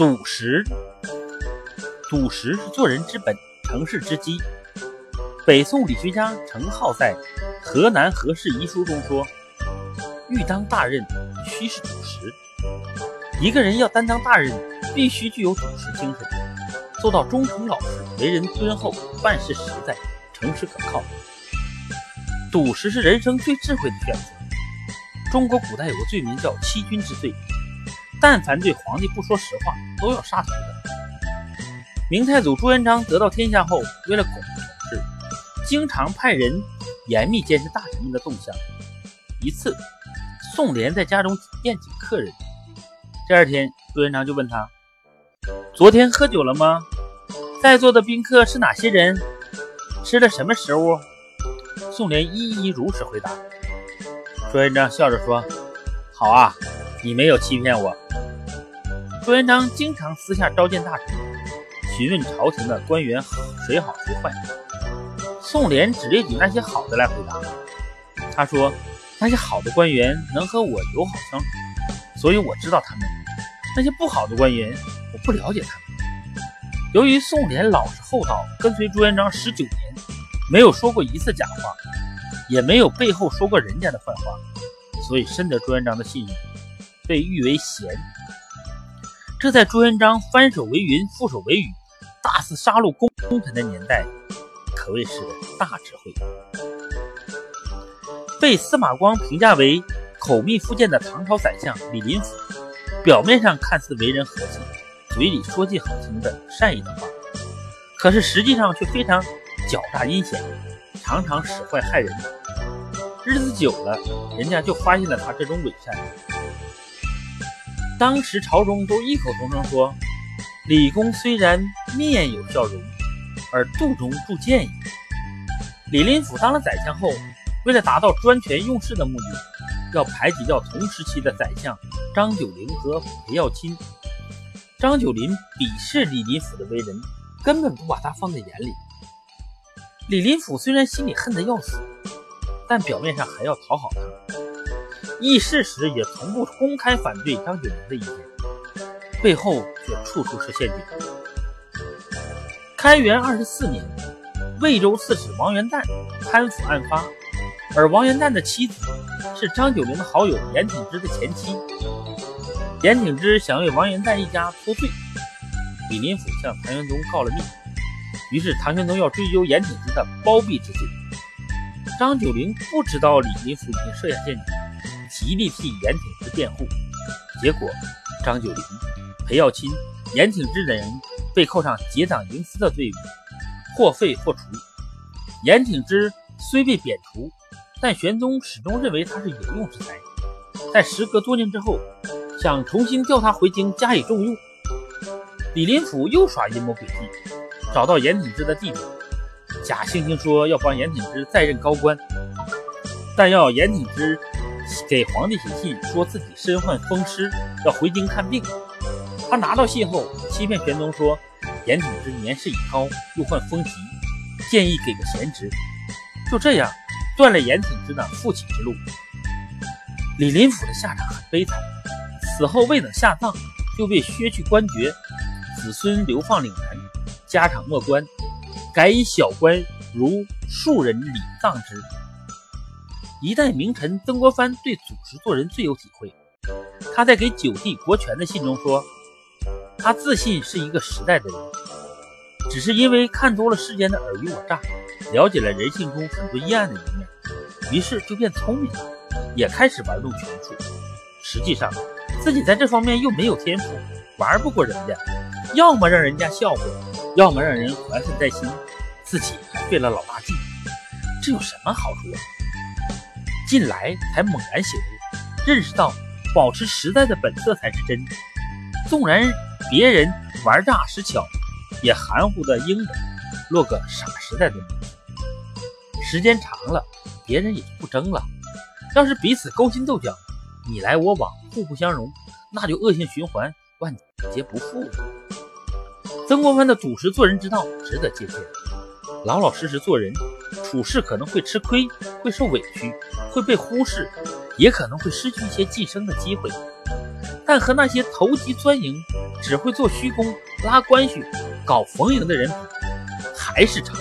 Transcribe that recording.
笃实，笃实是做人之本，成事之基。北宋理学家程颢在《河南何氏遗书》中说：“欲当大任，须是笃实。一个人要担当大任，必须具有笃实精神，做到忠诚老实，为人敦厚，办事实在，诚实可靠。笃实是人生最智慧的选择。中国古代有个罪名叫欺君之罪。”但凡对皇帝不说实话，都要杀头的。明太祖朱元璋得到天下后，为了巩固统治，经常派人严密监视大臣们的动向。一次，宋濂在家中宴请客人，第二天，朱元璋就问他：“昨天喝酒了吗？在座的宾客是哪些人？吃了什么食物？”宋濂一一如实回答。朱元璋笑着说：“好啊，你没有欺骗我。”朱元璋经常私下召见大臣，询问朝廷的官员谁好谁坏。宋濂只列举那些好的来回答。他说：“那些好的官员能和我友好相处，所以我知道他们；那些不好的官员，我不了解他们。”由于宋濂老实厚道，跟随朱元璋十九年，没有说过一次假话，也没有背后说过人家的坏话，所以深得朱元璋的信任，被誉为贤。这在朱元璋翻手为云，覆手为雨，大肆杀戮功功臣的年代，可谓是大智慧。被司马光评价为口蜜腹剑的唐朝宰相李林甫，表面上看似为人和气，嘴里说尽好听的善意的话，可是实际上却非常狡诈阴险，常常使坏害人。日子久了，人家就发现了他这种伪善。当时朝中都异口同声说：“李公虽然面有笑容，而肚中住剑也。”李林甫当了宰相后，为了达到专权用事的目的，要排挤掉同时期的宰相张九龄和裴耀钦。张九龄鄙视李林甫的为人，根本不把他放在眼里。李林甫虽然心里恨得要死，但表面上还要讨好他。议事时也从不公开反对张九龄的意见，背后却处处设陷阱。开元二十四年，魏州刺史王元旦贪腐案发，而王元旦的妻子是张九龄的好友严挺之的前妻。严挺之想为王元旦一家脱罪，李林甫向唐玄宗告了密，于是唐玄宗要追究严挺之的包庇之罪。张九龄不知道李林甫已经设下陷阱。极力替严挺之辩护，结果张九龄、裴耀钦、严挺之等人被扣上结党营私的罪名，或废或除。严挺之虽被贬除，但玄宗始终认为他是有用之才，在时隔多年之后，想重新调他回京加以重用。李林甫又耍阴谋诡计，找到严挺之的弟弟，假惺惺说要帮严挺之再任高官，但要严挺之。给皇帝写信，说自己身患风湿，要回京看病。他拿到信后，欺骗玄宗说严挺之年事已高，又患风疾，建议给个闲职。就这样断了严挺之的复起之路。李林甫的下场很悲惨，死后未等下葬，就被削去官爵，子孙流放岭南，家产没官，改以小官如庶人礼葬之。一代名臣曾国藩对祖师做人最有体会。他在给九弟国权的信中说：“他自信是一个时代的人，只是因为看多了世间的尔虞我诈，了解了人性中很多阴暗的一面，于是就变聪明了，也开始玩弄权术。实际上，自己在这方面又没有天赋，玩不过人家，要么让人家笑话，要么让人怀恨在心，自己还费了老大劲，这有什么好处啊？”近来才猛然醒悟，认识到保持实在的本色才是真。纵然别人玩诈使巧，也含糊的应着落个傻时代的名。时间长了，别人也就不争了。要是彼此勾心斗角，你来我往，互不相容，那就恶性循环，万劫不复。曾国藩的主实做人之道值得借鉴。老老实实做人，处事可能会吃亏，会受委屈，会被忽视，也可能会失去一些晋升的机会。但和那些投机钻营、只会做虚功、拉关系、搞逢迎的人比，还是差。